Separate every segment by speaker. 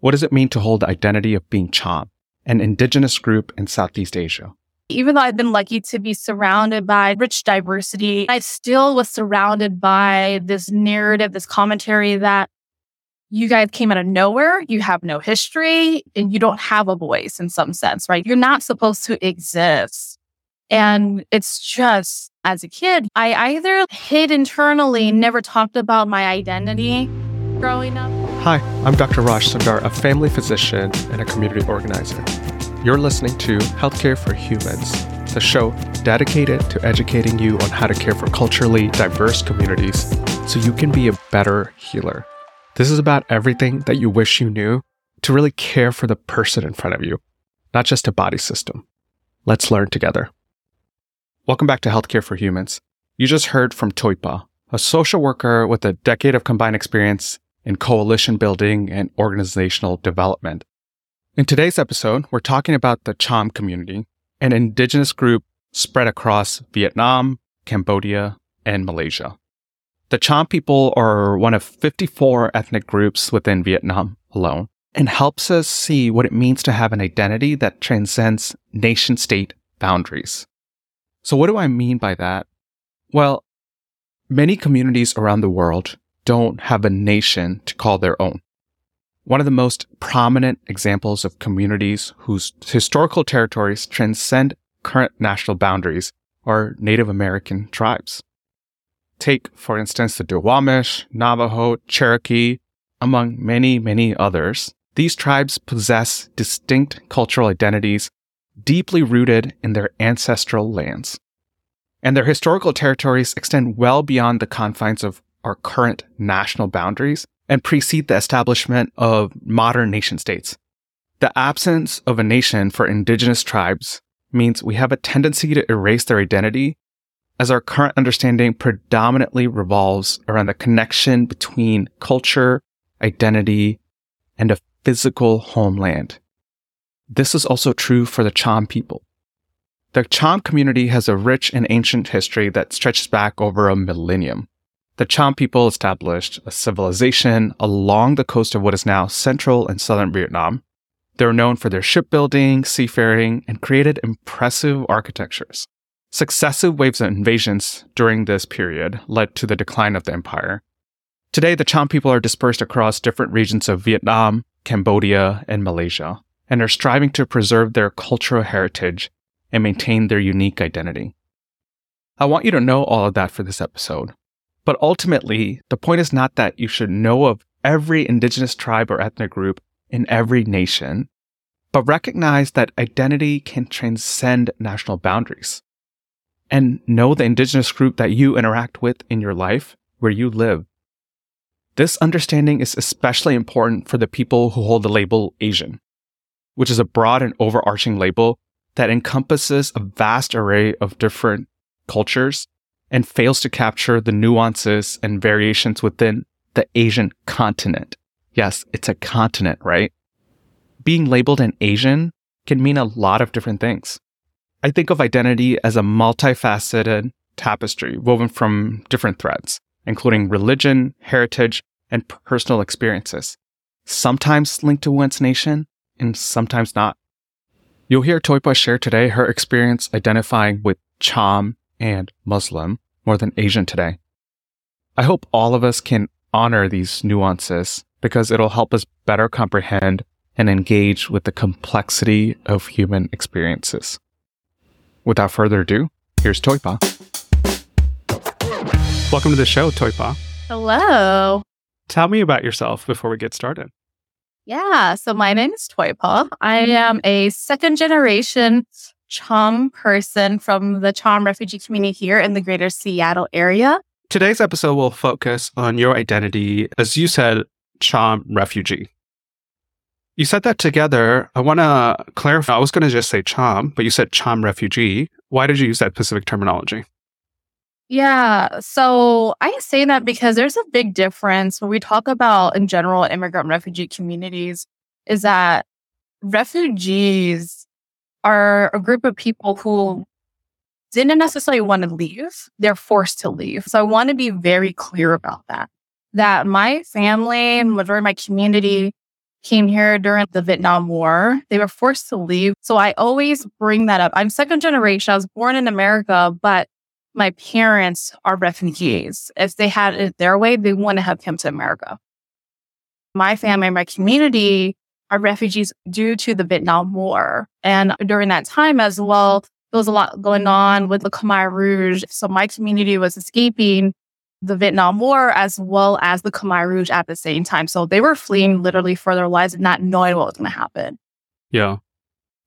Speaker 1: What does it mean to hold the identity of being Cham, an indigenous group in Southeast Asia?
Speaker 2: Even though I've been lucky to be surrounded by rich diversity, I still was surrounded by this narrative, this commentary that you guys came out of nowhere, you have no history, and you don't have a voice in some sense, right? You're not supposed to exist. And it's just, as a kid, I either hid internally, never talked about my identity growing up.
Speaker 1: Hi, I'm Dr. Raj Sundar, a family physician and a community organizer. You're listening to Healthcare for Humans, the show dedicated to educating you on how to care for culturally diverse communities so you can be a better healer. This is about everything that you wish you knew to really care for the person in front of you, not just a body system. Let's learn together. Welcome back to Healthcare for Humans. You just heard from Toipa, a social worker with a decade of combined experience in coalition building and organizational development. In today's episode, we're talking about the Cham community, an indigenous group spread across Vietnam, Cambodia, and Malaysia. The Cham people are one of 54 ethnic groups within Vietnam alone and helps us see what it means to have an identity that transcends nation state boundaries. So, what do I mean by that? Well, many communities around the world don't have a nation to call their own. One of the most prominent examples of communities whose historical territories transcend current national boundaries are Native American tribes. Take, for instance, the Duwamish, Navajo, Cherokee, among many, many others. These tribes possess distinct cultural identities deeply rooted in their ancestral lands. And their historical territories extend well beyond the confines of our current national boundaries and precede the establishment of modern nation states. The absence of a nation for indigenous tribes means we have a tendency to erase their identity as our current understanding predominantly revolves around the connection between culture, identity, and a physical homeland. This is also true for the Cham people. The Cham community has a rich and ancient history that stretches back over a millennium. The Cham people established a civilization along the coast of what is now central and southern Vietnam. They're known for their shipbuilding, seafaring, and created impressive architectures. Successive waves of invasions during this period led to the decline of the empire. Today, the Cham people are dispersed across different regions of Vietnam, Cambodia, and Malaysia and are striving to preserve their cultural heritage and maintain their unique identity. I want you to know all of that for this episode. But ultimately, the point is not that you should know of every indigenous tribe or ethnic group in every nation, but recognize that identity can transcend national boundaries. And know the indigenous group that you interact with in your life where you live. This understanding is especially important for the people who hold the label Asian which is a broad and overarching label that encompasses a vast array of different cultures and fails to capture the nuances and variations within the Asian continent. Yes, it's a continent, right? Being labeled an Asian can mean a lot of different things. I think of identity as a multifaceted tapestry woven from different threads, including religion, heritage, and personal experiences, sometimes linked to one's nation, and sometimes not. You'll hear Toipa share today her experience identifying with Cham and Muslim more than Asian today. I hope all of us can honor these nuances because it'll help us better comprehend and engage with the complexity of human experiences. Without further ado, here's Toipa. Welcome to the show, Toipa.
Speaker 2: Hello.
Speaker 1: Tell me about yourself before we get started.
Speaker 2: Yeah. So my name is Toipa. I am a second generation Cham person from the Cham refugee community here in the greater Seattle area.
Speaker 1: Today's episode will focus on your identity, as you said, Cham refugee. You said that together. I want to clarify. I was going to just say Cham, but you said Cham refugee. Why did you use that specific terminology?
Speaker 2: Yeah. So I say that because there's a big difference when we talk about, in general, immigrant refugee communities, is that refugees are a group of people who didn't necessarily want to leave. They're forced to leave. So I want to be very clear about that. That my family, and majority of my community came here during the Vietnam War. They were forced to leave. So I always bring that up. I'm second generation. I was born in America, but my parents are refugees. If they had it their way, they wouldn't have come to America. My family, my community are refugees due to the Vietnam War. And during that time as well, there was a lot going on with the Khmer Rouge. So my community was escaping the Vietnam War as well as the Khmer Rouge at the same time. So they were fleeing literally for their lives and not knowing what was going to happen.
Speaker 3: Yeah.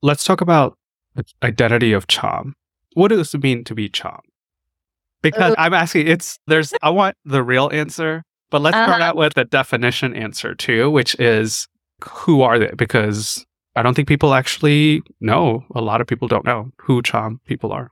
Speaker 3: Let's talk about the identity of Cham. What does it mean to be Cham? Because uh, I'm asking, it's there's, I want the real answer, but let's uh, start uh-huh. out with the definition answer too, which is who are they? Because I don't think people actually know. A lot of people don't know who Cham people are.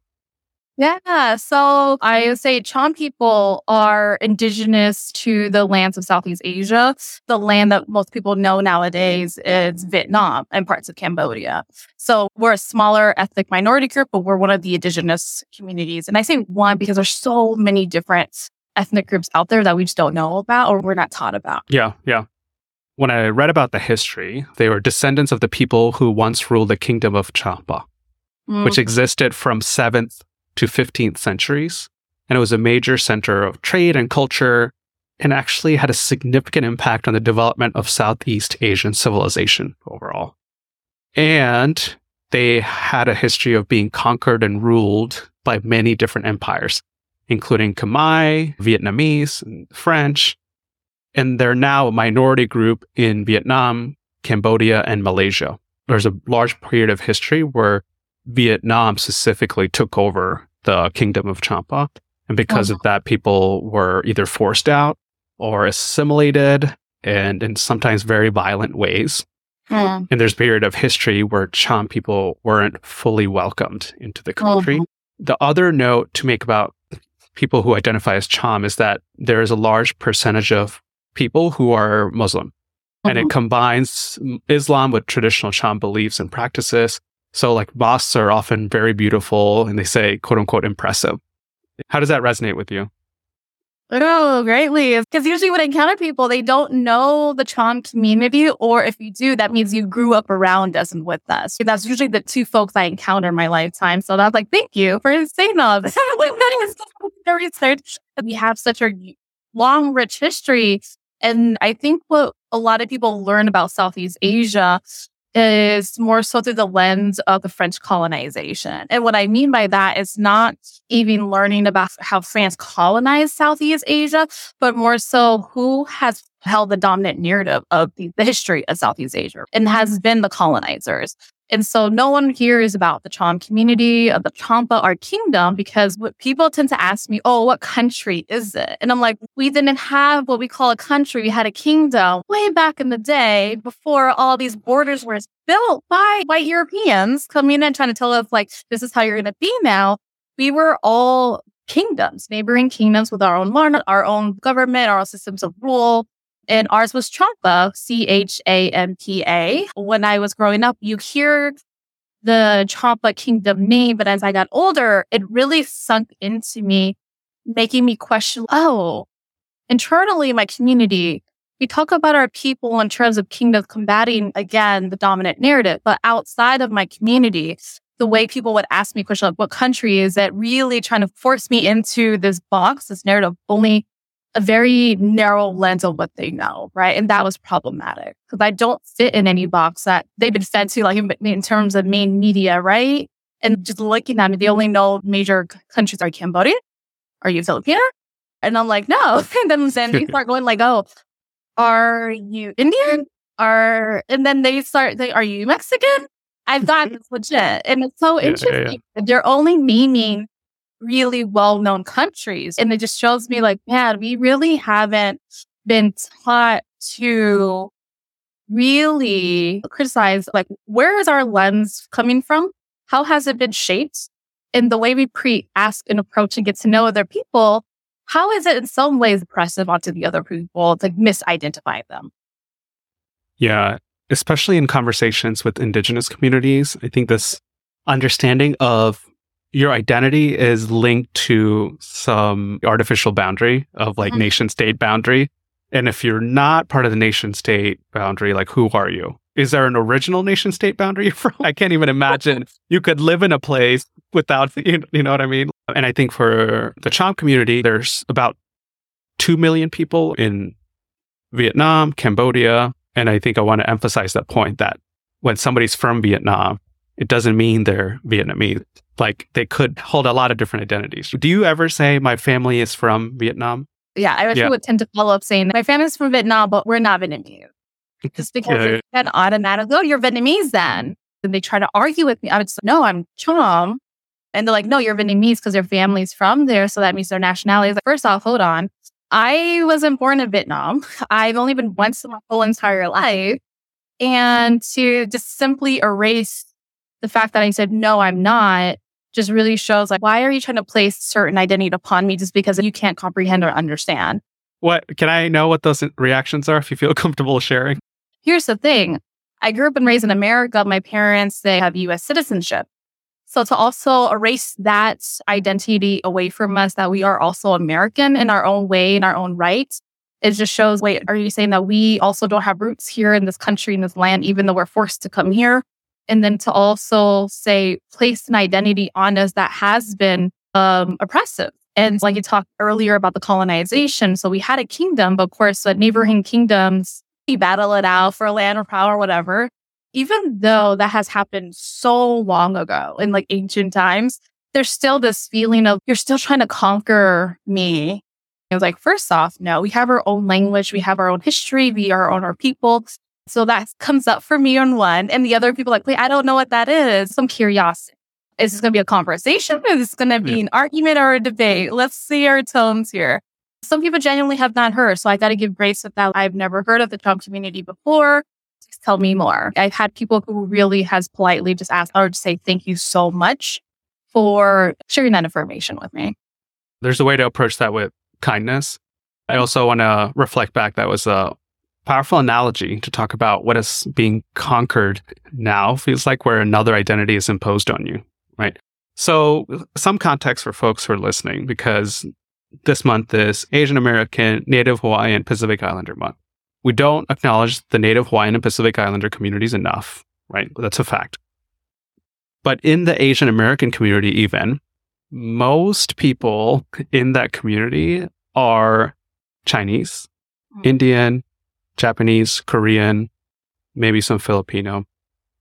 Speaker 2: Yeah. So I would say Cham people are indigenous to the lands of Southeast Asia. The land that most people know nowadays is Vietnam and parts of Cambodia. So we're a smaller ethnic minority group, but we're one of the indigenous communities. And I say one because there's so many different ethnic groups out there that we just don't know about or we're not taught about.
Speaker 3: Yeah. Yeah. When I read about the history, they were descendants of the people who once ruled the kingdom of Champa, mm. which existed from 7th to 15th centuries. And it was a major center of trade and culture and actually had a significant impact on the development of Southeast Asian civilization overall. And they had a history of being conquered and ruled by many different empires, including Khmer, Vietnamese, and French. And they're now a minority group in Vietnam, Cambodia, and Malaysia. There's a large period of history where Vietnam specifically took over the kingdom of Champa. And because of that, people were either forced out or assimilated and in sometimes very violent ways. Mm. And there's a period of history where Cham people weren't fully welcomed into the country. Mm. The other note to make about people who identify as Cham is that there is a large percentage of people who are Muslim. Mm-hmm. And it mm-hmm. combines Islam with traditional Cham beliefs and practices. So like mosques are often very beautiful and they say quote unquote impressive. How does that resonate with you?
Speaker 2: Oh, greatly. Because usually when I encounter people, they don't know the Cham community, or if you do, that means you grew up around us and with us. That's usually the two folks I encounter in my lifetime. So that's like, thank you for saying all this. the research. We have such a long, rich history. And I think what a lot of people learn about Southeast Asia is more so through the lens of the French colonization. And what I mean by that is not even learning about how France colonized Southeast Asia, but more so who has held the dominant narrative of the, the history of Southeast Asia and has been the colonizers. And so no one hears about the Cham community of the Champa, our kingdom, because what people tend to ask me, oh, what country is it? And I'm like, we didn't have what we call a country. We had a kingdom way back in the day before all these borders were built by white Europeans coming in and trying to tell us, like, this is how you're going to be now. We were all kingdoms, neighboring kingdoms with our own our own government, our own systems of rule and ours was Champa, C H A M P A. When I was growing up, you hear the Champa Kingdom name, but as I got older, it really sunk into me, making me question, oh, internally in my community, we talk about our people in terms of kingdom combating again the dominant narrative, but outside of my community, the way people would ask me questions like what country is it really trying to force me into this box, this narrative only a very narrow lens of what they know, right? And that was problematic because I don't fit in any box that they've been fed to, like in, in, terms of main media, right? And just looking at me, they only know major countries are Cambodia. Are you Filipino? And I'm like, no. and then, then they start going like, oh, are you Indian? Are and then they start, they, are you Mexican? I've got this legit. And it's so interesting. Yeah, yeah. They're only naming really well known countries. And it just shows me like, man, we really haven't been taught to really criticize like where is our lens coming from? How has it been shaped? And the way we pre ask and approach and get to know other people, how is it in some ways oppressive onto the other people to misidentify them?
Speaker 3: Yeah, especially in conversations with indigenous communities, I think this understanding of your identity is linked to some artificial boundary of like mm-hmm. nation state boundary. And if you're not part of the nation state boundary, like who are you? Is there an original nation state boundary from? I can't even imagine you could live in a place without, you know what I mean? And I think for the Cham community, there's about 2 million people in Vietnam, Cambodia. And I think I want to emphasize that point that when somebody's from Vietnam, it doesn't mean they're Vietnamese. Like they could hold a lot of different identities. Do you ever say my family is from Vietnam?
Speaker 2: Yeah, I actually yeah. would tend to follow up saying my family's from Vietnam, but we're not Vietnamese. Just because yeah, it's yeah. automatic, oh, you're Vietnamese then. And they try to argue with me. I would say, no, I'm Cham. And they're like, no, you're Vietnamese because your family's from there. So that means their nationality is like, first off, hold on. I wasn't born in Vietnam. I've only been once in my whole entire life. And to just simply erase the fact that I said, no, I'm not, just really shows like, why are you trying to place certain identity upon me just because you can't comprehend or understand?
Speaker 3: What can I know what those reactions are if you feel comfortable sharing?
Speaker 2: Here's the thing I grew up and raised in America. My parents, they have US citizenship. So to also erase that identity away from us, that we are also American in our own way, in our own right, it just shows, wait, are you saying that we also don't have roots here in this country, in this land, even though we're forced to come here? And then to also say, place an identity on us that has been um, oppressive. And like you talked earlier about the colonization. So we had a kingdom, but of course, the neighboring kingdoms, we battle it out for land or power, or whatever even though that has happened so long ago in like ancient times, there's still this feeling of you're still trying to conquer me. It was like, first off, no, we have our own language, we have our own history, we are our people. So that comes up for me on one. And the other people like, wait, I don't know what that is. Some curiosity. Is this going to be a conversation? Is this going to be yeah. an argument or a debate? Let's see our tones here. Some people genuinely have not heard. So I got to give grace with that. I've never heard of the Cham community before Just tell me more. I've had people who really has politely just asked or just say thank you so much for sharing that information with me.
Speaker 3: There's a way to approach that with kindness. I also want to reflect back that was a powerful analogy to talk about what is being conquered now feels like where another identity is imposed on you, right? So, some context for folks who are listening because this month is Asian American, Native Hawaiian, Pacific Islander month we don't acknowledge the native Hawaiian and Pacific Islander communities enough, right? That's a fact. But in the Asian American community, even, most people in that community are Chinese, mm-hmm. Indian, Japanese, Korean, maybe some Filipino.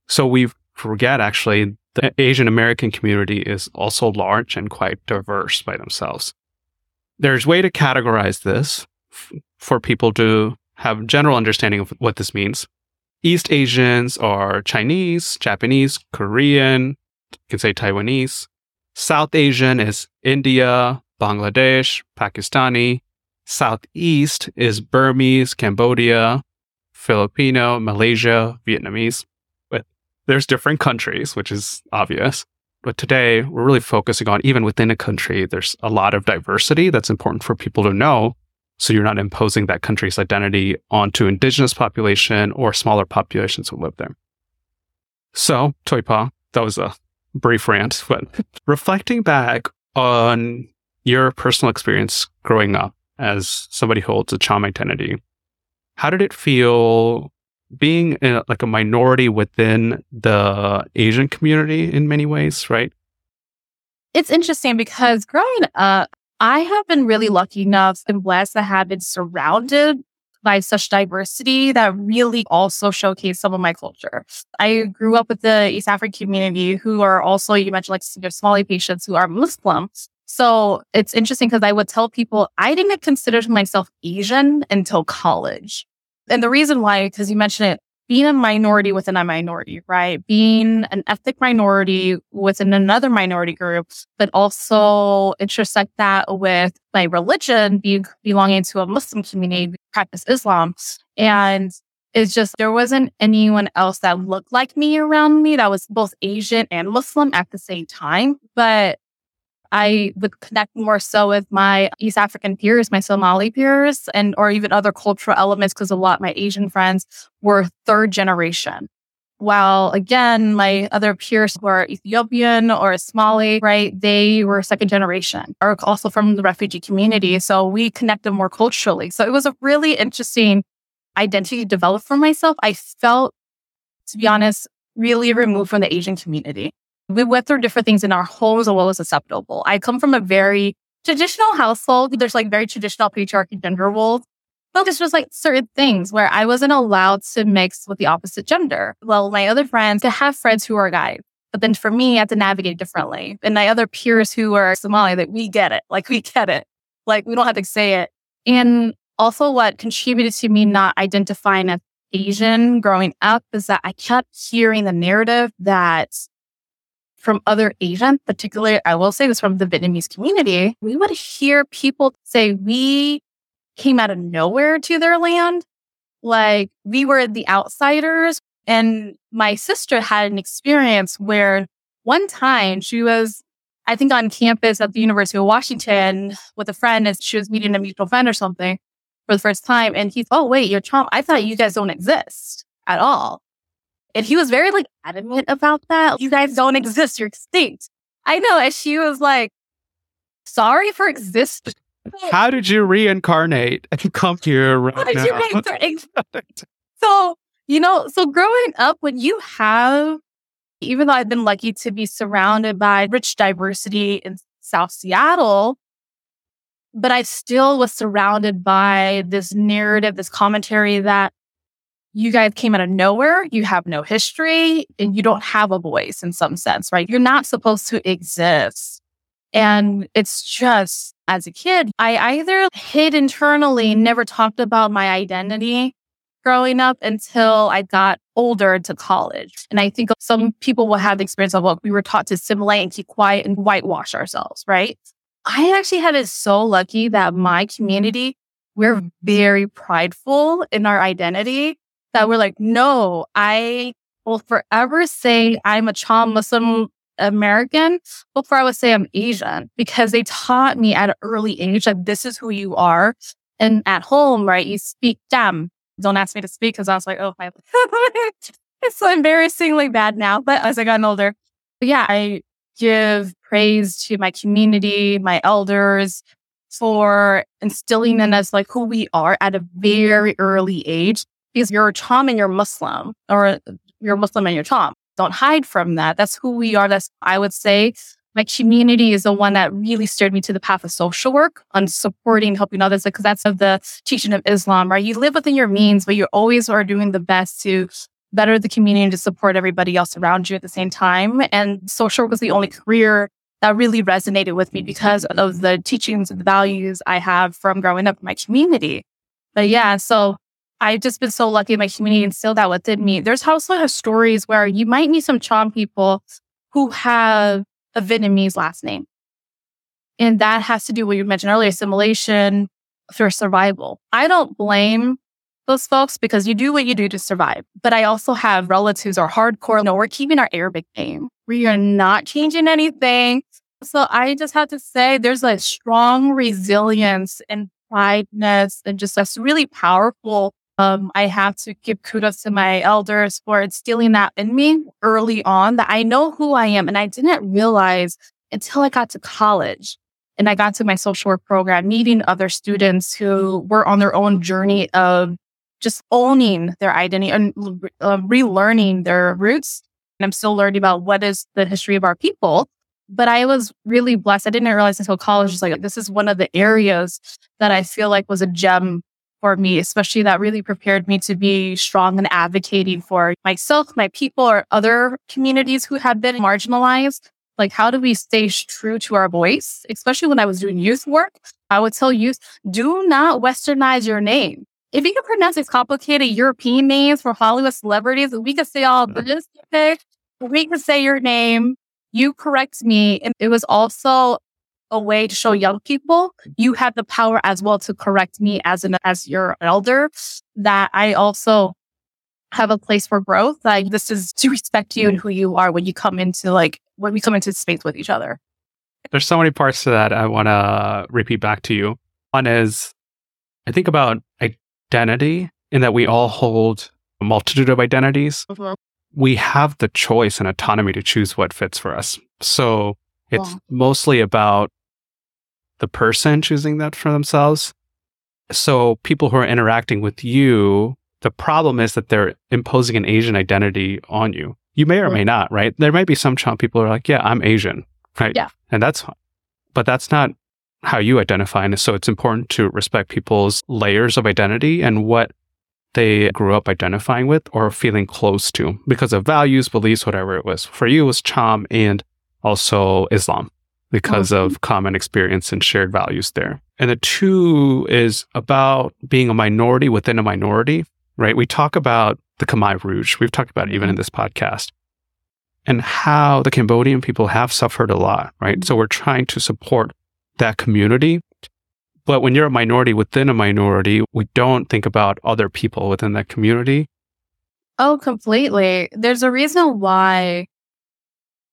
Speaker 3: So we forget actually the Asian American community is also large and quite diverse by themselves. There's way to categorize this f- for people to have general understanding of what this means. East Asians are Chinese, Japanese, Korean, you can say Taiwanese. South Asian is India, Bangladesh, Pakistani. Southeast is Burmese, Cambodia, Filipino, Malaysia, Vietnamese. But there's different countries, which is obvious. But today we're really focusing on even within a country, there's a lot of diversity that's important for people to know so you're not imposing that country's identity onto indigenous population or smaller populations who live there. So, Toipa, that was a brief rant, but reflecting back on your personal experience growing up as somebody who holds a Cham identity, how did it feel being a, like a minority within the Asian community in many ways, right?
Speaker 2: It's interesting because growing up, I have been really lucky enough and blessed to have been surrounded by such diversity that really also showcase some of my culture. I grew up with the East African community who are also, you mentioned like Somali patients who are Muslims. So it's interesting because I would tell people I didn't consider myself Asian until college. And the reason why, because you mentioned it, being a minority within a minority, right? Being an ethnic minority within another minority group, but also intersect that with my religion, being belonging to a Muslim community, practice Islam. And it's just there wasn't anyone else that looked like me around me that was both Asian and Muslim at the same time. But I would connect more so with my East African peers, my Somali peers, and or even other cultural elements because a lot of my Asian friends were third generation While again, my other peers were Ethiopian or Somali, right? They were second generation or also from the refugee community. So we connected more culturally. So it was a really interesting identity developed for myself. I felt, to be honest, really removed from the Asian community. We went through different things in our homes as well as acceptable. I come from a very traditional household. There's like very traditional patriarchy gender roles. But this was like certain things where I wasn't allowed to mix with the opposite gender. Well, my other friends, to have friends who are guys. But then for me, I had to navigate differently. And my other peers who are Somali, that we get it. Like we get it. Like we don't have to say it. And also what contributed to me not identifying as Asian growing up is that I kept hearing the narrative that from other Asians, particularly, I will say this from the Vietnamese community, we would hear people say we came out of nowhere to their land. Like we were the outsiders. And my sister had an experience where one time she was, I think, on campus at the University of Washington with a friend and she was meeting a mutual friend or something for the first time. And he's, oh, wait, you're Cham. I thought you guys don't exist at all. And he was very like adamant about that. You guys don't exist. You're extinct. I know. And she was like, sorry for existing.
Speaker 1: How did you reincarnate and come here right How did now?
Speaker 2: so, you know, so growing up, when you have, even though I've been lucky to be surrounded by rich diversity in South Seattle, but I still was surrounded by this narrative, this commentary that you guys came out of nowhere, you have no history, and you don't have a voice in some sense, right? You're not supposed to exist. And it's just as a kid, I either hid internally, never talked about my identity growing up until I got older to college. And I think some people will have the experience of, well, we were taught to assimilate and keep quiet and whitewash ourselves, right? I actually had it so lucky that my community, we're very prideful in our identity that we're like, no, I will forever say I'm a Cham Muslim American before I would say I'm Asian because they taught me at an early age that this is who you are. And at home, right, you speak them. Don't ask me to speak because I was like, oh, my, it's so embarrassingly bad now. But as I got older, but yeah, I give praise to my community, my elders for instilling in us like who we are at a very early age because you're a Cham and you're Muslim or uh, you're Muslim and you're Cham don't hide from that. That's who we are. That's, I would say, my community is the one that really steered me to the path of social work on supporting, helping others, because that's of the teaching of Islam, right? You live within your means, but you always are doing the best to better the community to support everybody else around you at the same time. And social was the only career that really resonated with me because of the teachings and values I have from growing up in my community. But yeah, so I've just been so lucky in my community instilled that within me. There's also have stories where you might meet some Cham people who have a Vietnamese last name. And that has to do with what you mentioned earlier, assimilation for survival. I don't blame those folks because you do what you do to survive. But I also have relatives who are hardcore. No, we're keeping our Arabic name. We are not changing anything. So I just have to say there's a strong resilience and prideness and just that's really powerful um, I have to give kudos to my elders for instilling that in me early on that I know who I am. And I didn't realize until I got to college and I got to my social work program, meeting other students who were on their own journey of just owning their identity and uh, relearning their roots. And I'm still learning about what is the history of our people. But I was really blessed. I didn't realize until college, just like this is one of the areas that I feel like was a gem for me, especially that really prepared me to be strong and advocating for myself, my people, or other communities who have been marginalized. Like, how do we stay true to our voice? Especially when I was doing youth work, I would tell youth, do not westernize your name. If you can pronounce these complicated European names for Hollywood celebrities, we could say all this? We could say your name. You correct me. And it was also a way to show young people you have the power as well to correct me as an as your elder that I also have a place for growth. Like this is to respect you and who you are when you come into like when we come into space with each other.
Speaker 1: There's so many parts to that I want to repeat back to you. One is I think about identity in that we all hold a multitude of identities. Mm-hmm.
Speaker 3: we have the choice and autonomy to choose what fits for us. So it's
Speaker 2: Wow.
Speaker 3: mostly about the person choosing that for themselves. So people who are interacting with you, the problem is that they're imposing an Asian identity on you. You may or may not, right? There might be some Cham people who are like, yeah, I'm Asian, right?
Speaker 2: Yeah.
Speaker 3: And that's. But that's not how you identify. And so it's important to respect people's layers of identity and what they grew up identifying with or feeling close to because of values, beliefs, whatever it was. For you, it was Cham and also Islam because oh. of common experience and shared values there. And the two is about being a minority within a minority, right? We talk about the Khmer Rouge. We've talked about it even in this podcast and how the Cambodian people have suffered a lot, right? Mm-hmm. So we're trying to support that community. But when you're a minority within a minority, we don't think about other people within that community.
Speaker 2: Oh, completely. There's a reason why,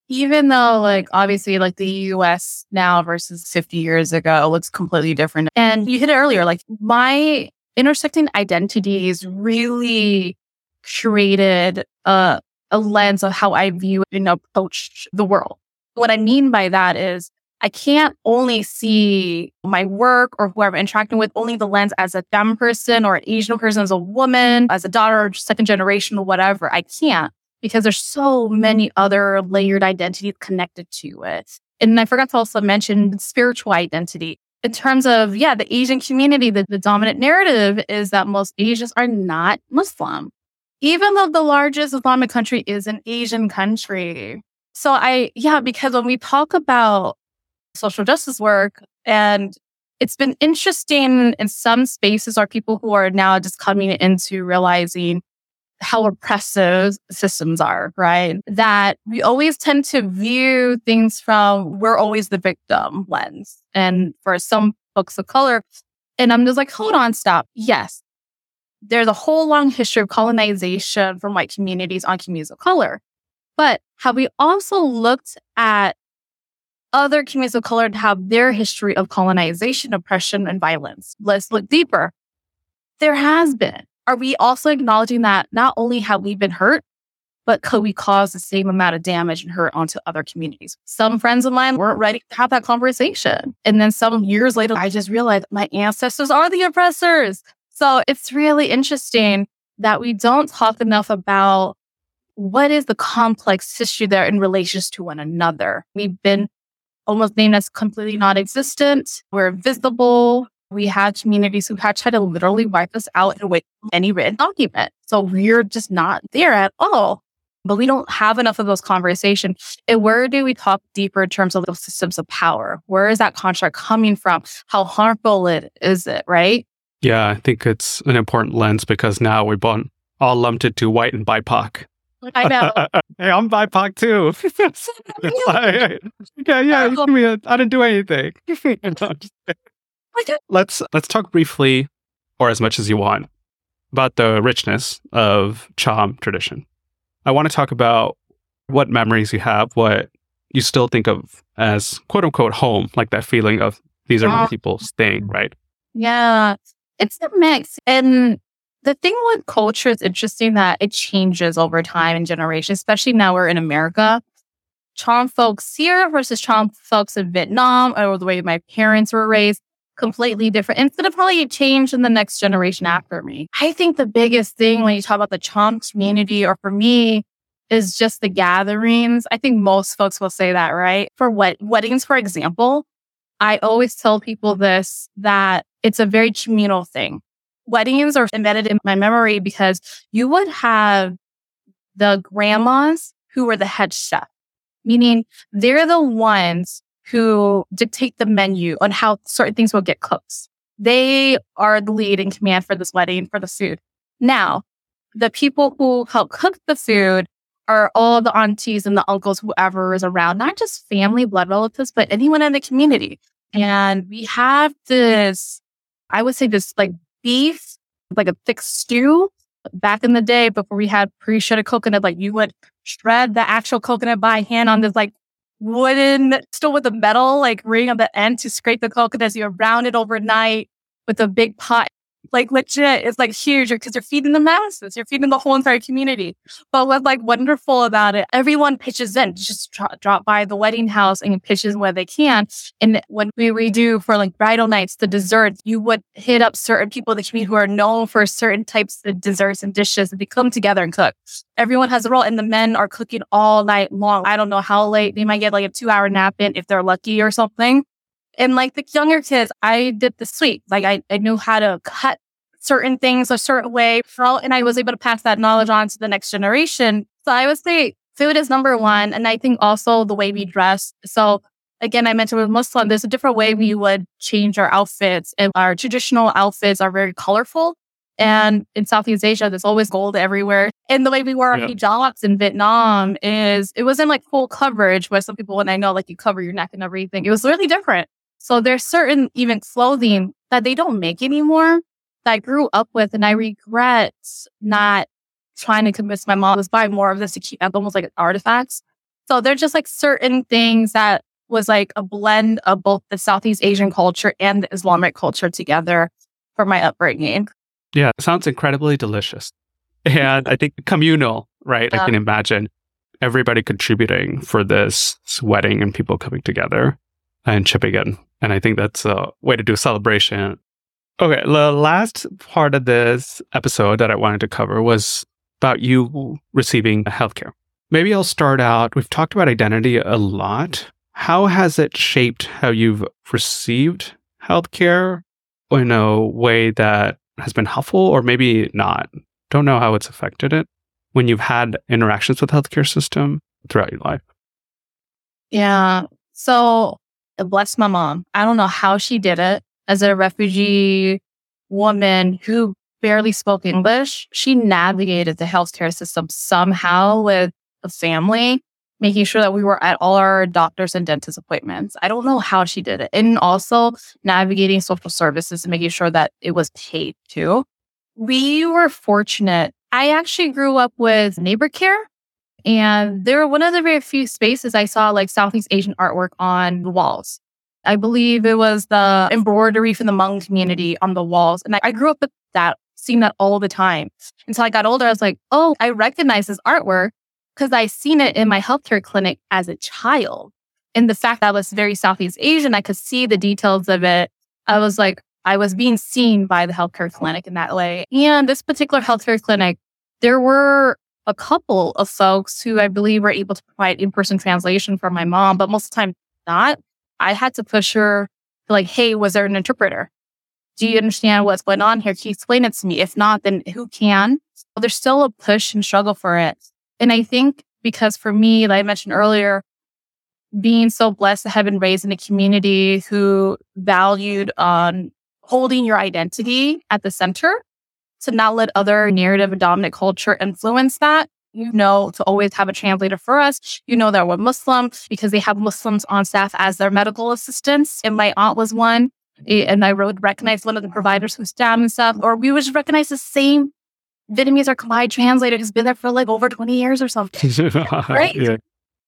Speaker 2: even though, like, obviously, like the US now versus 50 years ago looks completely different. And you hit it earlier, like, my intersecting identities really created a, a lens of how I view and approach the world. What I mean by that is, I can't only see my work or who I'm interacting with only the lens as a Cham person or an Asian person, as a woman, as a daughter, or second generation, or whatever. I can't because there's so many other layered identities connected to it. And I forgot to also mention spiritual identity. In terms of, yeah, the Asian community, the, the dominant narrative is that most Asians are not Muslim, even though the largest Islamic country is an Asian country. So I, yeah, because when we talk about social justice work. And it's been interesting in some spaces are people who are now just coming into realizing how oppressive systems are, right? That we always tend to view things from we're always the victim lens. And for some folks of color, and I'm just like, hold on, stop. Yes, there's a whole long history of colonization from white communities on communities of color. But have we also looked at other communities of color to have their history of colonization, oppression, and violence. Let's look deeper. There has been. Are we also acknowledging that not only have we been hurt, but could we cause the same amount of damage and hurt onto other communities? Some friends of mine weren't ready to have that conversation. And then some years later, I just realized my ancestors are the oppressors. So it's really interesting that we don't talk enough about what is the complex history there in relations to one another. We've been almost named as completely non-existent. We're invisible. We have communities who have tried to literally wipe us out in any written document. So we're just not there at all. But we don't have enough of those conversations. And where do we talk deeper in terms of those systems of power? Where is that contract coming from? How harmful it is it, right?
Speaker 3: Yeah, I think it's an important lens because now we're both all lumped into white and BIPOC.
Speaker 2: I know.
Speaker 3: hey, I'm BIPOC too. Like, yeah, yeah. you give me a- I didn't do anything. No, I'm just kidding. let's let's talk briefly, or as much as you want, about the richness of Cham tradition. I want to talk about what memories you have, what you still think of as quote unquote home, like that feeling of these are uh-huh. my
Speaker 2: Yeah.
Speaker 3: people staying, right?
Speaker 2: Yeah, it's a mix. And the thing with culture is interesting that it changes over time and generation, especially now we're in America. Cham folks here versus Cham folks in Vietnam or the way my parents were raised, completely different. And it's going to probably change in the next generation after me. I think the biggest thing when you talk about the Cham community, or for me, is just the gatherings. I think most folks will say that, right? For what weddings, for example, I always tell people this that it's a very communal thing. Weddings are embedded in my memory because you would have the grandmas who were the head chef, meaning they're the ones who dictate the menu on how certain things will get cooked. They are the lead in command for this wedding, for the food. Now, the people who help cook the food are all the aunties and the uncles, whoever is around, not just family, blood relatives, but anyone in the community. And we have this, I would say this like beef, like a thick stew. Back in the day, before we had pre-shredded coconut, like you would shred the actual coconut by hand on this like wooden, still with the metal like ring on the end to scrape the coconut you round it overnight with a big pot. Like legit, it's like huge because you're feeding the masses, you're feeding the whole entire community. But what's like wonderful about it, everyone pitches in, just drop by the wedding house and pitches where they can. And when we redo for like bridal nights, the desserts, you would hit up certain people in the community who are known for certain types of desserts and dishes and they come together and cook. Everyone has a role and the men are cooking all night long. I don't know how late they might get like a two hour nap in if they're lucky or something. And like the younger kids, I did the sweep. Like I, I knew how to cut certain things a certain way. And I was able to pass that knowledge on to the next generation. So I would say food is number one. And I think also the way we dress. So again, I mentioned with Muslim, there's a different way we would change our outfits. And our traditional outfits are very colorful. And in Southeast Asia, there's always gold everywhere. And the way we wear our yeah. hijabs in Vietnam is it wasn't like full coverage where some people, when I know like you cover your neck and everything, it was really different. So there's certain even clothing that they don't make anymore that I grew up with and I regret not trying to convince my mom to buy more of this to keep almost like artifacts. So they're just like certain things that was like a blend of both the Southeast Asian culture and the Islamic culture together for my upbringing.
Speaker 3: Yeah, sounds incredibly delicious. And I think communal, right? I can imagine everybody contributing for this wedding and people coming together and chip in. And I think that's a way to do a celebration. Okay, the last part of this episode that I wanted to cover was about you receiving healthcare. Maybe I'll start out. We've talked about identity a lot. How has it shaped how you've received healthcare in a way that has been helpful or maybe not? Don't know how it's affected it when you've had interactions with healthcare system throughout your life.
Speaker 2: Yeah. So bless my mom. I don't know how she did it as a refugee woman who barely spoke English. She navigated the healthcare system somehow with a family, making sure that we were at all our doctors and dentist appointments. I don't know how she did it. And also navigating social services and making sure that it was paid too. We were fortunate. I actually grew up with NeighborCare and they were one of the very few spaces I saw like Southeast Asian artwork on the walls. I believe it was the embroidery from the Hmong community on the walls. And I, I grew up with that, seeing that all the time. Until I got older, I was like, oh, I recognize this artwork because I seen it in my healthcare clinic as a child. And the fact that I was very Southeast Asian, I could see the details of it. I was like, I was being seen by the healthcare clinic in that way. And this particular healthcare clinic, there were a couple of folks who I believe were able to provide in person translation for my mom, but most of the time not. I had to push her like, hey, was there an interpreter? Do you understand what's going on here? Can you explain it to me? If not, then who can? Well, there's still a push and struggle for it. And I think because for me, like I mentioned earlier, being so blessed to have been raised in a community who valued on holding your identity at the center to not let other narrative and dominant culture influence that. You know, to always have a translator for us. You know that we're Muslim because they have Muslims on staff as their medical assistants. And my aunt was one. And I would recognize one of the providers who's down and stuff. Or we would just recognize the same Vietnamese or Khmer translator who's been there for like over 20 years or something. right?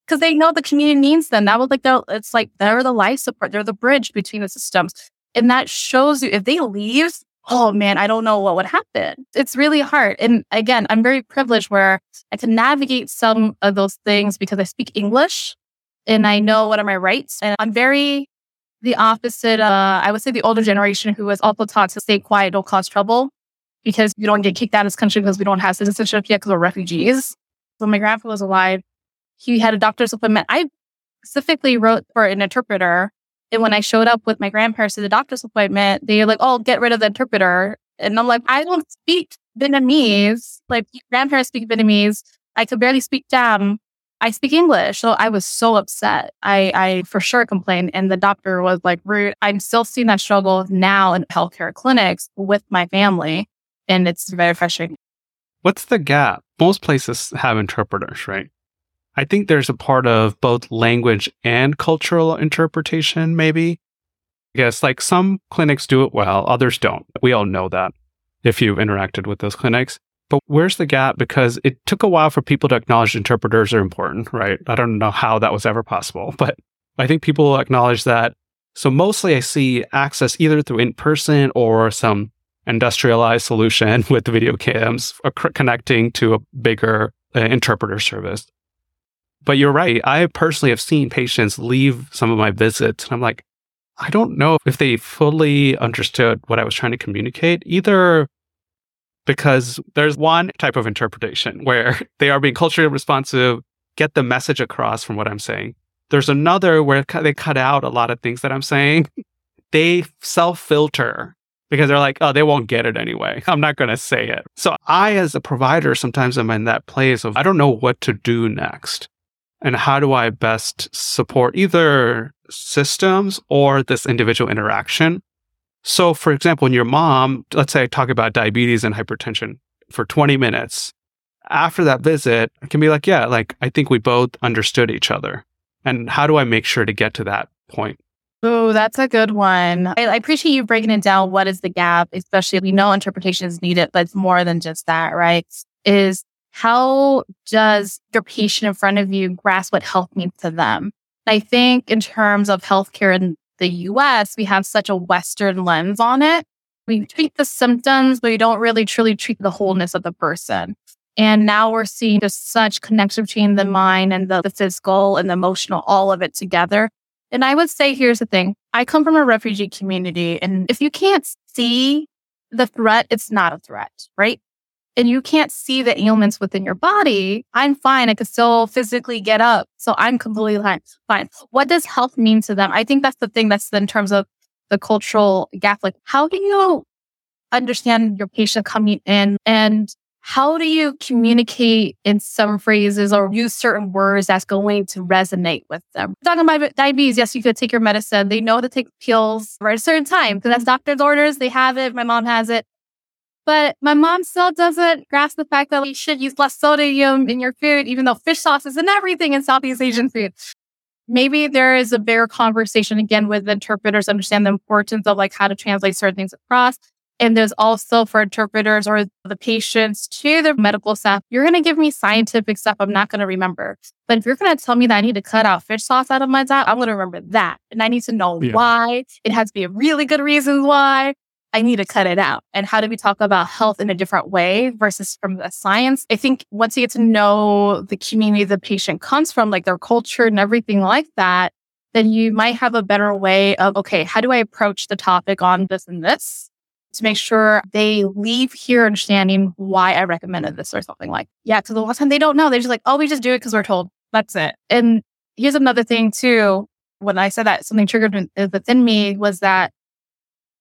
Speaker 2: Because they know the community needs them. That was like the, it's like they're the life support. They're the bridge between the systems. And that shows you if they leave, oh man, I don't know what would happen. It's really hard. And again, I'm very privileged where I can navigate some of those things because I speak English and I know what are my rights. And I'm very the opposite. Uh, I would say the older generation who was also taught to stay quiet, don't cause trouble because you don't get kicked out of this country because we don't have citizenship yet because we're refugees. So my grandpa was alive. He had a doctor's appointment. I specifically wrote for an interpreter and when I showed up with my grandparents to the doctor's appointment, they were like, oh, get rid of the interpreter. And I'm like, I don't speak Vietnamese. Like, grandparents speak Vietnamese. I could barely speak Cham. I speak English. So I was so upset. I, I for sure complained. And the doctor was like, rude. I'm still seeing that struggle now in healthcare clinics with my family. And it's very frustrating.
Speaker 3: What's the gap? Most places have interpreters, right? I think there's a part of both language and cultural interpretation, maybe. I guess like some clinics do it well, others don't. We all know that if you've interacted with those clinics. But where's the gap? Because it took a while for people to acknowledge interpreters are important, right? I don't know how that was ever possible, but I think people acknowledge that. So mostly I see access either through in person or some industrialized solution with video cams uh, connecting to a bigger uh, interpreter service. But you're right. I personally have seen patients leave some of my visits, and I'm like, I don't know if they fully understood what I was trying to communicate, either because there's one type of interpretation where they are being culturally responsive, get the message across from what I'm saying. There's another where they cut out a lot of things that I'm saying. They self filter because they're like, oh, they won't get it anyway. I'm not going to say it. So I, as a provider, sometimes am in that place of I don't know what to do next. And how do I best support either systems or this individual interaction? So, for example, when your mom, let's say I talk about diabetes and hypertension for 20 minutes, after that visit, I can be like, yeah, like I think we both understood each other. And how do I make sure to get to that point?
Speaker 2: Oh, that's a good one. I, I, appreciate you breaking it down. What is the gap? Especially we know interpretation is needed, but it's more than just that, right? Is how does your patient in front of you grasp what health means to them? I think in terms of healthcare in the US, we have such a Western lens on it. We treat the symptoms, but we don't really truly treat the wholeness of the person. And now we're seeing just such connection between the mind and the, the physical and the emotional, all of it together. And I would say, here's the thing. I come from a refugee community. And if you can't see the threat, it's not a threat, right? And you can't see the ailments within your body. I'm fine. I can still physically get up. So I'm completely fine. Fine. What does health mean to them? I think that's the thing that's in terms of the cultural gap. Like, how do you understand your patient coming in and how do you communicate in some phrases or use certain words that's going to resonate with them? Talking about diabetes, yes, you could take your medicine. They know to take pills at a certain time because that's mm-hmm. doctor's orders. They have it. My mom has it. But my mom still doesn't grasp the fact that we should use less sodium in your food, even though fish sauce is in everything in Southeast Asian food. Maybe there is a bigger conversation again with interpreters, understand the importance of like how to translate certain things across. And there's also for interpreters or the patients to the medical staff, you're going to give me scientific stuff I'm not going to remember. But if you're going to tell me that I need to cut out fish sauce out of my diet, I'm going to remember that. And I need to know yeah. why. It has to be a really good reason why. I need to cut it out. And how do we talk about health in a different way versus from the science? I think once you get to know the community the patient comes from, like their culture and everything like that, then you might have a better way of, okay, how do I approach the topic on this and this? to make sure they leave here understanding why I recommended this or something like, yeah, because a lot of time they don't know. They're just like, oh, we just do it because we're told. That's it. And here's another thing too. When I said that something triggered within me was that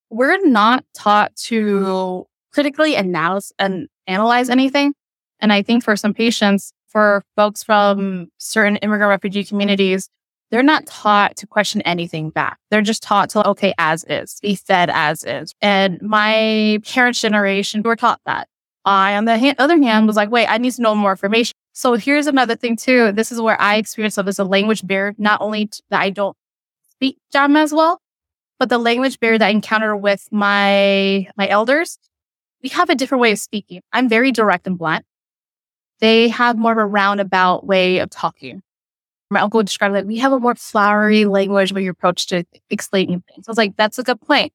Speaker 2: we're not taught to critically analyze and analyze anything. And I think for some patients, for folks from certain immigrant refugee communities, they're not taught to question anything back. They're just taught to, okay, as is, be fed as is. And my parents' generation were taught that. I, on the hand, other hand, was like, wait, I need to know more information. So here's another thing too. This is where I experienced so there's a language barrier, not only that I don't speak Jama as well, but the language barrier that I encounter with my, my elders. We have a different way of speaking. I'm very direct and blunt. They have more of a roundabout way of talking my uncle described describe like we have a more flowery language when you approach to explaining things. I was like, that's a good point.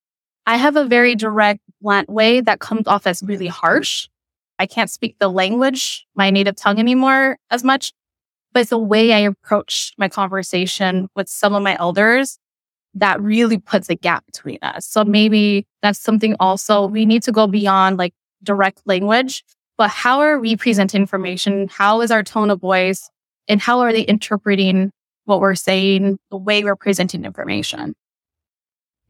Speaker 2: I have a very direct, blunt way that comes off as really harsh. I can't speak the language, my native tongue anymore as much, but it's the way I approach my conversation with some of my elders that really puts a gap between us. So mm-hmm. maybe that's something also we need to go beyond like direct language, but how are we presenting information? How is our tone of voice? and how are they interpreting what we're saying, the way we're presenting information.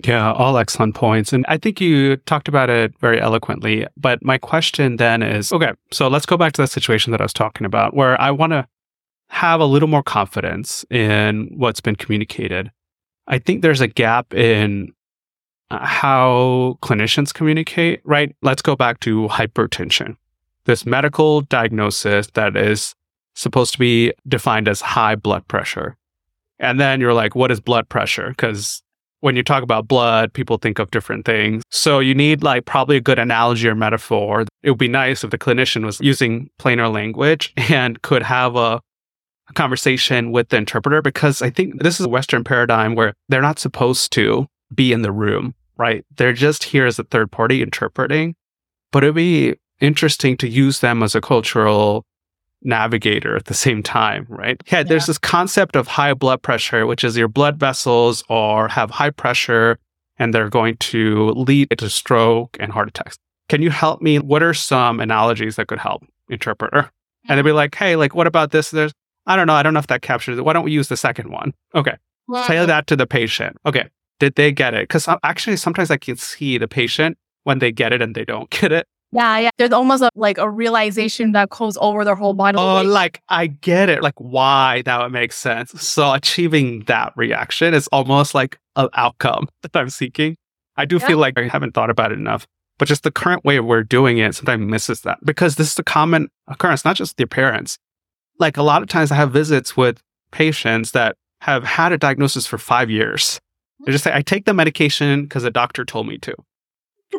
Speaker 3: Yeah, all excellent points. And I think you talked about it very eloquently. But my question then is okay, so let's go back to the situation that I was talking about where I want to have a little more confidence in what's been communicated. I think there's a gap in uh, how clinicians communicate, right? Let's go back to hypertension, this medical diagnosis that is supposed to be defined as high blood pressure. And then you're like, what is blood pressure? Because when you talk about blood, people think of different things. So you need like probably a good analogy or metaphor. It would be nice if the clinician was using plainer language and could have a, a conversation with the interpreter because I think this is a Western paradigm where they're not supposed to be in the room. right? They're just here as a third party interpreting, but it'd be interesting to use them as a cultural navigator at the same time, right? Yeah, yeah, there's this concept of high blood pressure, which is your blood vessels are have high pressure and they're going to lead to stroke and heart attacks. Can you help me? What are some analogies that could help interpreter? And they'd be mm-hmm. like, hey, like, what about this? There's, I don't know. I don't know if that captures it. Why don't we use the second one? Okay. Say that to the patient. Okay. Did they get it? Because uh, actually, sometimes I can see the patient when they get it and they don't get it.
Speaker 2: Yeah, yeah. There's almost a, like a realization that goes over their whole body.
Speaker 3: Oh, like I get it. Like why that would make sense. So achieving that reaction is almost like an outcome that I'm seeking. I do yeah. feel like I haven't thought about it enough, but just the current way we're doing it sometimes misses that because this is a common occurrence, not just the parents. Like a lot of times I have visits with patients that have had a diagnosis for five years. They just say, I take the medication because the doctor told me to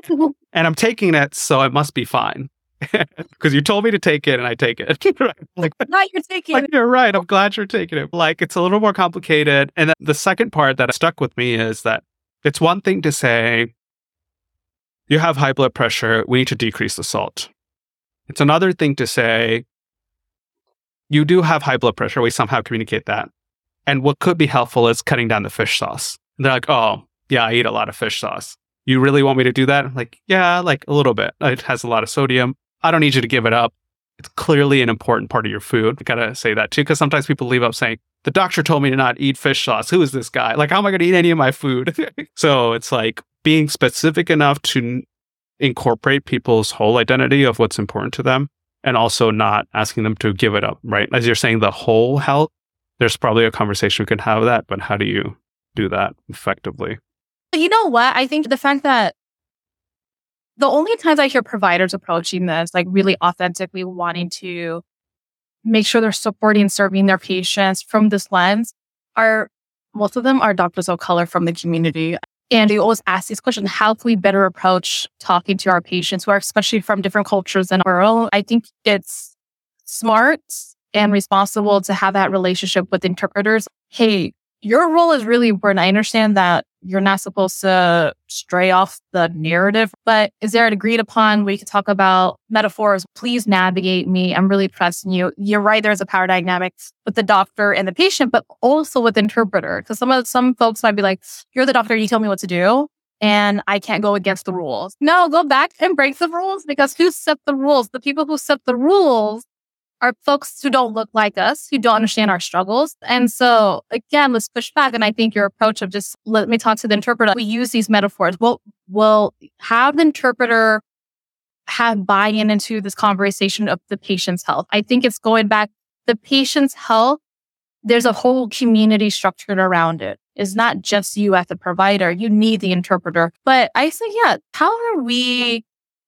Speaker 3: and I'm taking it, so it must be fine. Because you told me to take it and I take it.
Speaker 2: like, not you're taking
Speaker 3: like,
Speaker 2: it.
Speaker 3: You're right. I'm glad you're taking it. Like, it's a little more complicated. And the second part that stuck with me is that it's one thing to say, you have high blood pressure. We need to decrease the salt. It's another thing to say, you do have high blood pressure. We somehow communicate that. And what could be helpful is cutting down the fish sauce. And they're like, oh, yeah, I eat a lot of fish sauce you really want me to do that? I'm like, yeah, like a little bit. It has a lot of sodium. I don't need you to give it up. It's clearly an important part of your food. I gotta say that too, because sometimes people leave up saying, the doctor told me to not eat fish sauce. Who is this guy? Like, how am I to eat any of my food? so it's like being specific enough to incorporate people's whole identity of what's important to them and also not asking them to give it up, right? As you're saying, the whole health, there's probably a conversation we can have that, but how do you do that effectively?
Speaker 2: You know what? I think the fact that the only times I hear providers approaching this, like really authentically wanting to make sure they're supporting serving their patients from this lens, are most of them are doctors of color from the community. And you always ask these questions how can we better approach talking to our patients who are especially from different cultures than our own? I think it's smart and responsible to have that relationship with interpreters. Hey, your role is really important. I understand that you're not supposed to stray off the narrative, but is there an agreed upon we could talk about metaphors? Please navigate me. I'm really trusting you. You're right. There's a power dynamic with the doctor and the patient, but also with the interpreter. Cause some of some folks might be like, you're the doctor. You tell me what to do and I can't go against the rules. No, go back and break the rules because who set the rules? The people who set the rules are folks who don't look like us, who don't understand our struggles. And so again, let's push back. And I think your approach of just let me talk to the interpreter. We use these metaphors. We'll, we'll have the interpreter have buy-in into this conversation of the patient's health. I think it's going back the patient's health. There's a whole community structured around it. It's not just you as the provider. You need the interpreter. But I say, yeah, how are we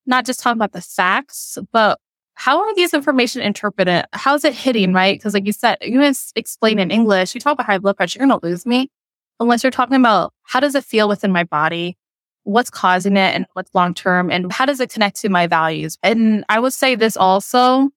Speaker 2: not just talking about the facts, but how are these information interpreted? How's it hitting, mm-hmm. right? Because like you said, you can explain in English, you talk about high blood pressure, you're going to lose me unless you're talking about how does it feel within my body? What's causing it and what's long term and how does it connect to my values? And I would say this also,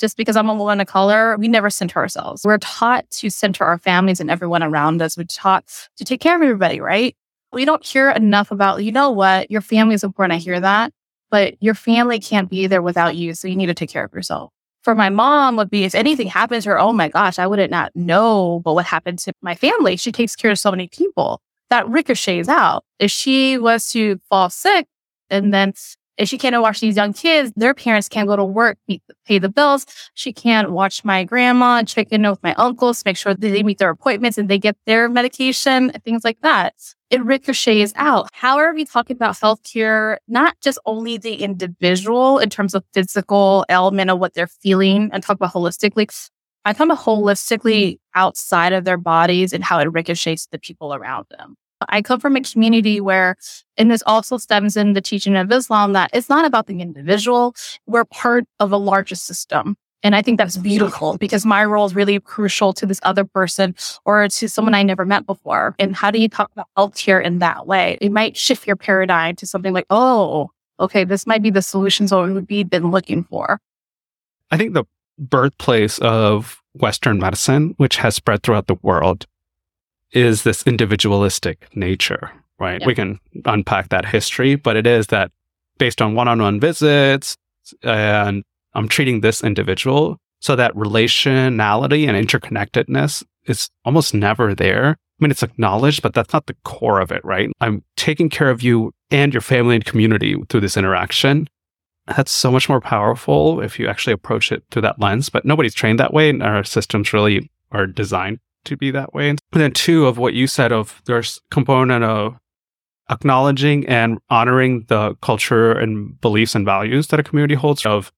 Speaker 2: just because I'm a woman of color, we never center ourselves. We're taught to center our families and everyone around us. We're taught to take care of everybody, right? We don't hear enough about, you know what, your family is important. I hear that but your family can't be there without you. So you need to take care of yourself. For my mom would be if anything happens to her, oh my gosh, I wouldn't not know but what happened to my family. She takes care of so many people that ricochets out. If she was to fall sick and then if she can't watch these young kids, their parents can't go to work, pay the bills. She can't watch my grandma, check in with my uncles, make sure they meet their appointments and they get their medication, things like that. It ricochets out. How are we talking about healthcare? Not just only the individual in terms of physical element of what they're feeling and talk about holistically. I talk about holistically outside of their bodies and how it ricochets the people around them. I come from a community where, and this also stems in the teaching of Islam that it's not about the individual. We're part of a larger system. And I think that's beautiful because my role is really crucial to this other person or to someone I never met before. And how do you talk about healthcare in that way? It might shift your paradigm to something like, oh, okay, this might be the solutions we've been looking for.
Speaker 3: I think the birthplace of Western medicine, which has spread throughout the world, is this individualistic nature, right?
Speaker 2: Yeah.
Speaker 3: We can unpack that history, but it is that based on one on one visits and I'm treating this individual. So that relationality and interconnectedness is almost never there. I mean, it's acknowledged, but that's not the core of it, right? I'm taking care of you and your family and community through this interaction. That's so much more powerful if you actually approach it through that lens, but nobody's trained that way. And our systems really are designed to be that way. And then two of what you said of there's component of acknowledging and honoring the culture and beliefs and values that a community holds of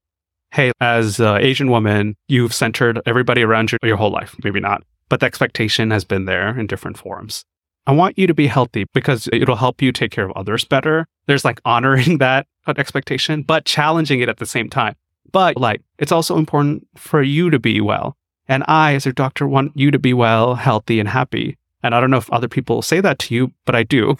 Speaker 3: hey as an asian woman you've centered everybody around you your whole life. Maybe not but the expectation has been there in different forms. I want you to be healthy because it'll help you take care of others better. There's like honoring that expectation but challenging it at the same time. But like it's also important for you to be well. And i as your doctor want you to be well healthy and happy. And i don't know if other people say that to you but i do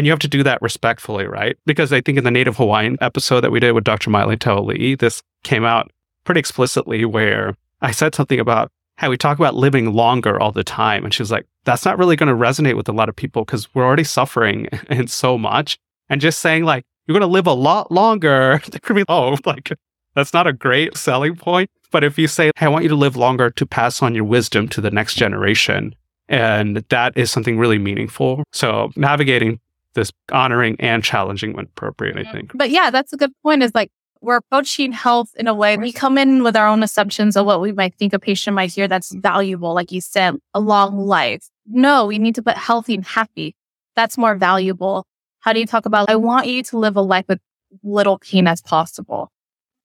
Speaker 3: and you have to do that respectfully, right? Because I think in the Native Hawaiian episode that we did with Dr. Miley Taoli, this came out pretty explicitly where I said something about how we talk about living longer all the time. And she was like, that's not really going to resonate with a lot of people because we're already suffering in so much. And just saying, like, you're going to live a lot longer, they could be, oh, like, that's not a great selling point. But if you say, hey, I want you to live longer to pass on your wisdom to the next generation, and that is something really meaningful. So navigating this honoring and challenging when appropriate, I think.
Speaker 2: But yeah, that's a good point. Is like we're approaching health in a way we come in with our own assumptions of what we might think a patient might hear that's valuable, like you said, a long life. No, we need to put healthy and happy. That's more valuable. How do you talk about, I want you to live a life with little pain as possible,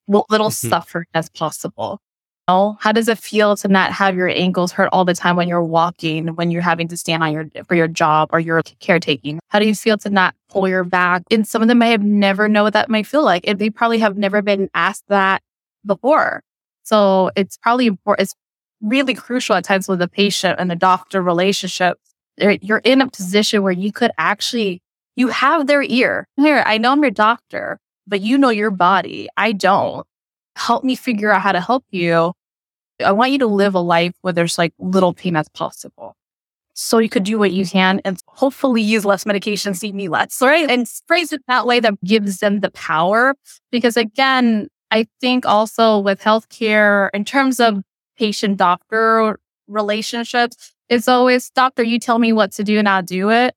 Speaker 2: little
Speaker 3: Mhm.
Speaker 2: suffering as possible. How does it feel to not have your ankles hurt all the time when you're walking, when you're having to stand on your for your job or your caretaking? How do you feel to not pull your back? And some of them may have never know what that might feel like. And they probably have never been asked that before. So it's probably important. It's really crucial at times with the patient and the doctor relationship. You're in a position where you could actually, you have their ear. Here, I know I'm your doctor, but you know your body. I don't help me figure out how to help you. I want you to live a life where there's like little pain as possible. So you could do what you can and hopefully use less medication, see me less, right? And phrase it that way that gives them the power. Because again, I think also with healthcare, in terms of patient doctor relationships, it's always doctor, you tell me what to do and I'll do it.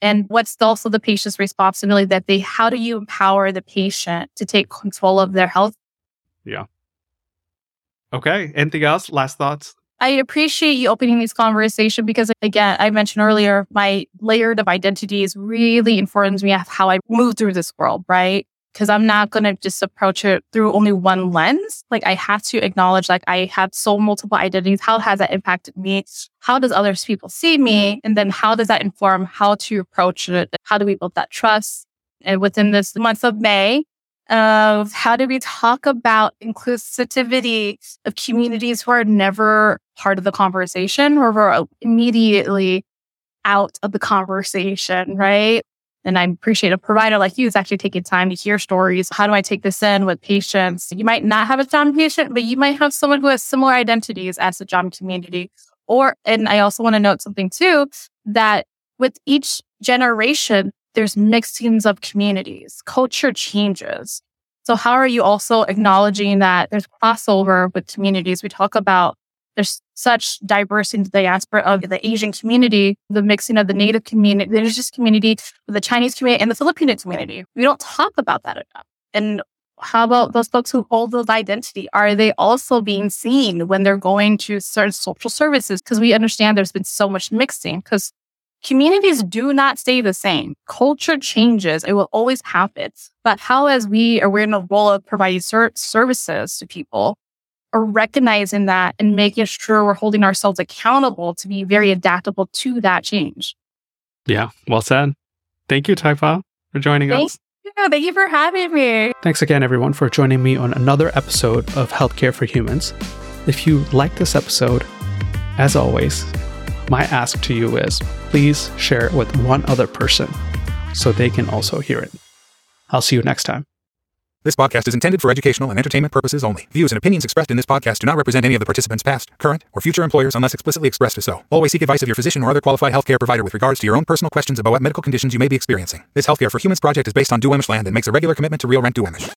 Speaker 2: And what's also the patient's responsibility that they, how do you empower the patient to take control of their health?
Speaker 3: Okay. Anything else? Last thoughts?
Speaker 2: I appreciate you opening this conversation because again, I mentioned earlier, my layered of identities really informs me of how I move through this world, right? Because I'm not going to just approach it through only one lens. Like I have to acknowledge, like I have so multiple identities. How has that impacted me? How does others people see me? And then how does that inform how to approach it? How do we build that trust? And within this month of May, of how do we talk about inclusivity of communities who are never part of the conversation or who are immediately out of the conversation, right? And I appreciate a provider like you is actually taking time to hear stories. How do I take this in with patients? You might not have a Cham patient, but you might have someone who has similar identities as the Cham community. Or, and I also want to note something too, that with each generation, there's mixings of communities, culture changes. So how are you also acknowledging that there's crossover with communities? We talk about there's such diversity in the diaspora of the Asian community, the mixing of the Native community, the indigenous community, the Chinese community, and the Filipino community. We don't talk about that enough. And how about those folks who hold those identity? Are they also being seen when they're going to certain social services? Because we understand there's been so much mixing because communities do not stay the same. Culture changes. It will always happen. But how, as we are we're in the role of providing ser- services to people, are recognizing that and making sure we're holding ourselves accountable to be very adaptable to that change.
Speaker 3: Yeah. Well said. Thank you, Tagoipah, for joining
Speaker 2: Thank
Speaker 3: us.
Speaker 2: Yeah, thank you for having me.
Speaker 1: Thanks again, everyone, for joining me on another episode of Healthcare for Humans. If you like this episode, as always, my ask to you is please share it with one other person so they can also hear it. I'll see you next time.
Speaker 4: This podcast is intended for educational and entertainment purposes only. Views and opinions expressed in this podcast do not represent any of the participants' past, current, or future employers unless explicitly expressed as so. Always seek advice of your physician or other qualified healthcare provider with regards to your own personal questions about what medical conditions you may be experiencing. This Healthcare for Humans project is based on Duwamish land and makes a regular commitment to real rent Duwamish.